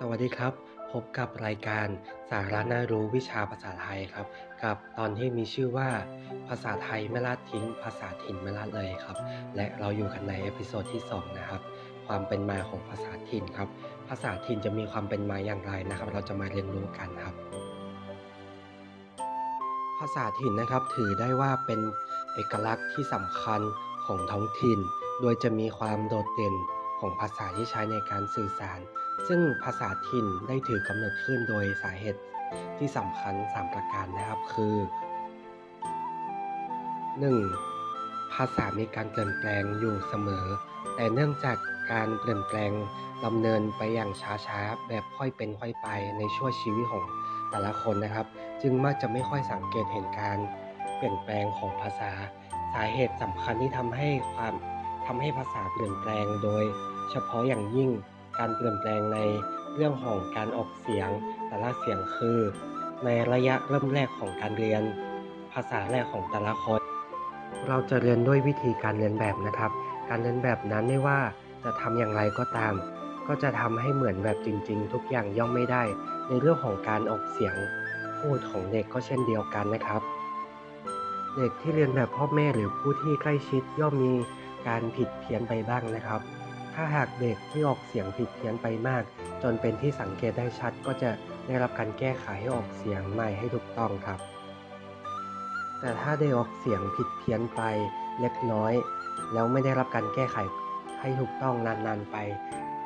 สวัสดีครับ พบกับรายการสาระน่ารู้วิชาภาษาไทยครับ กับตอนที่มีชื่อว่า ภาษาไทยไม่ละทิ้ง ภาษาถิ่นไม่ละเลยครับ และเราอยู่กันใน episode ที่ 2 นะครับ ความเป็นมาของภาษาถิ่นครับ ภาษาถิ่นจะมีความเป็นมาอย่างไรนะครับ เราจะมาเรียนรู้กันครับภาษาถิ่นนะครับถือได้ว่าเป็นเอกลักษณ์ที่สำคัญของท้องถิ่น โดยจะมีความโดดเด่นของภาษาที่ใช้ในการสื่อสาร ซึ่งภาษาถิ่นได้ถือกำเนิดขึ้นโดยสาเหตุที่สำคัญ 3 ประการนะครับคือ 1. ภาษามีการเปลี่ยนแปลงอยู่เสมอ แต่เนื่องจากการเปลี่ยนแปลงดำเนินไปอย่างช้าๆ แบบค่อยเป็นค่อยไปในช่วงชีวิตของแต่ละคนนะครับ จึงมักจะไม่ค่อยสังเกตเห็นการเปลี่ยนแปลงของภาษา สาเหตุสำคัญที่ทำให้ความทำให้ภาษาเปลี่ยนแปลงโดยเฉพาะอย่างยิ่ง การเปลี่ยนแปลงในเรื่องของการออกเสียง แต่ละเสียงคือ ในระยะเริ่มแรกของการเรียน ภาษาแรกของแต่ละคน เราจะเรียนด้วยวิธีการเรียนแบบนะครับ การเรียนแบบนั้นไม่ว่าจะทำอย่างไรก็ตาม ก็จะทำให้เหมือนแบบจริง ๆ ทุกอย่างย่อมไม่ได้ ในเรื่องของการออกเสียงพูดของเด็กก็เช่นเดียวกันนะครับ เด็กที่เรียนแบบพ่อแม่หรือผู้ที่ใกล้ชิดย่อมมีการผิดเพี้ยนไปบ้างนะครับ ถ้าหากเด็กที่ออกเสียงผิดเพี้ยนไปมาก จนเป็นที่สังเกตได้ชัดก็จะได้รับการแก้ไขให้ออกเสียงใหม่ให้ถูกต้องครับ แต่ถ้าได้ออกเสียงผิดเพี้ยนไปเล็กน้อย แล้วไม่ได้รับการแก้ไขให้ถูกต้องนานๆไป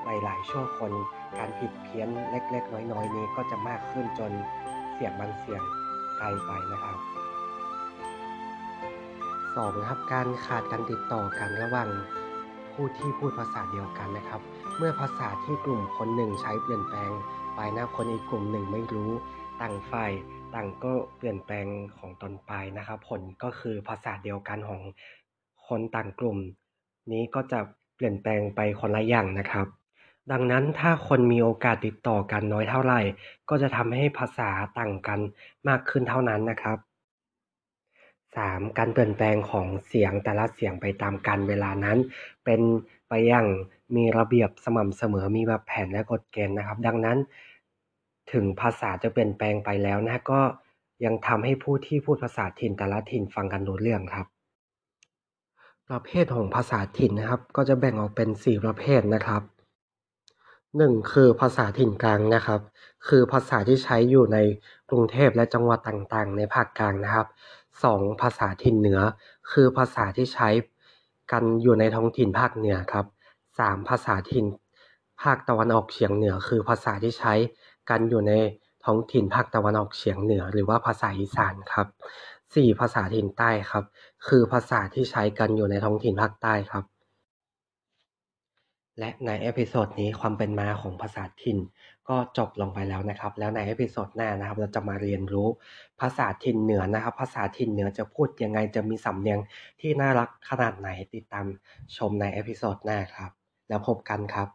หลายๆชั่วคน การผิดเพี้ยนเล็ก ๆ น้อยๆนี้ก็จะมากขึ้นจนเสียงบางเสียงไกลไปนะครับ 2. ครับการขาดการติดต่อกันระหว่าง ผู้ที่พูดภาษาเดียวกันนะครับ เมื่อภาษาที่กลุ่มคนหนึ่งใช้เปลี่ยนแปลงไปนะคนอีกกลุ่มหนึ่งไม่รู้ต่างฝ่ายต่างก็เปลี่ยนแปลงของตนไปนะครับ ผลก็คือภาษาเดียวกันของคนต่างกลุ่ม นี้ก็จะเปลี่ยนแปลงไปคนละอย่างนะครับ ดังนั้นถ้าคนมีโอกาสติดต่อกันน้อยเท่าไหร่ ก็จะทำให้ภาษาต่างกันมากขึ้นเท่านั้นนะครับ 3. การเปลี่ยนแปลงของเสียงแต่ละเสียงไปตามกาลเวลานั้น เป็นไปอย่างมีระเบียบสม่ำเสมอมีแบบแผนและกฎเกณฑ์นะครับ ดังนั้น ถึงภาษาจะเปลี่ยนแปลงไปแล้วนะก็ยังทำให้ผู้ที่พูดภาษาถิ่นแต่ละถิ่นฟังกันรู้เรื่องครับ ประเภทของภาษาถิ่นนะครับ ก็จะแบ่งออกเป็น 4 ประเภทนะครับ 1. คือภาษาถิ่นกลางนะครับ คือภาษาที่ใช้อยู่ในกรุงเทพและจังหวัดต่างๆ ในภาคกลางนะครับ สองภาษาถิ่นเหนือ คือภาษาที่ใช้กันอยู่ในท้องถิ่นภาคเหนือครับสามภาษาถิ่นภาคตะวันออกเฉียงเหนือ คือภาษาที่ใช้กันอยู่ในท้องถิ่นภาคตะวันออกเฉียงเหนือ หรือว่าภาษาอีสานครับสี่ภาษาถิ่นใต้ครับ คือภาษาที่ใช้กันอยู่ในท้องถิ่นภาคใต้ครับ และใน episode นี้ความเป็นมาของภาษาถิ่น ก็จบลงไปแล้วนะครับ แล้วใน episode หน้านะครับ เราจะมาเรียนรู้ภาษาถิ่นเหนือนะครับ ภาษาถิ่นเหนือจะพูดยังไงจะมีสำเนียงที่น่ารักขนาดไหนติดตามชมใน episode หน้าครับ แล้วพบกันครับ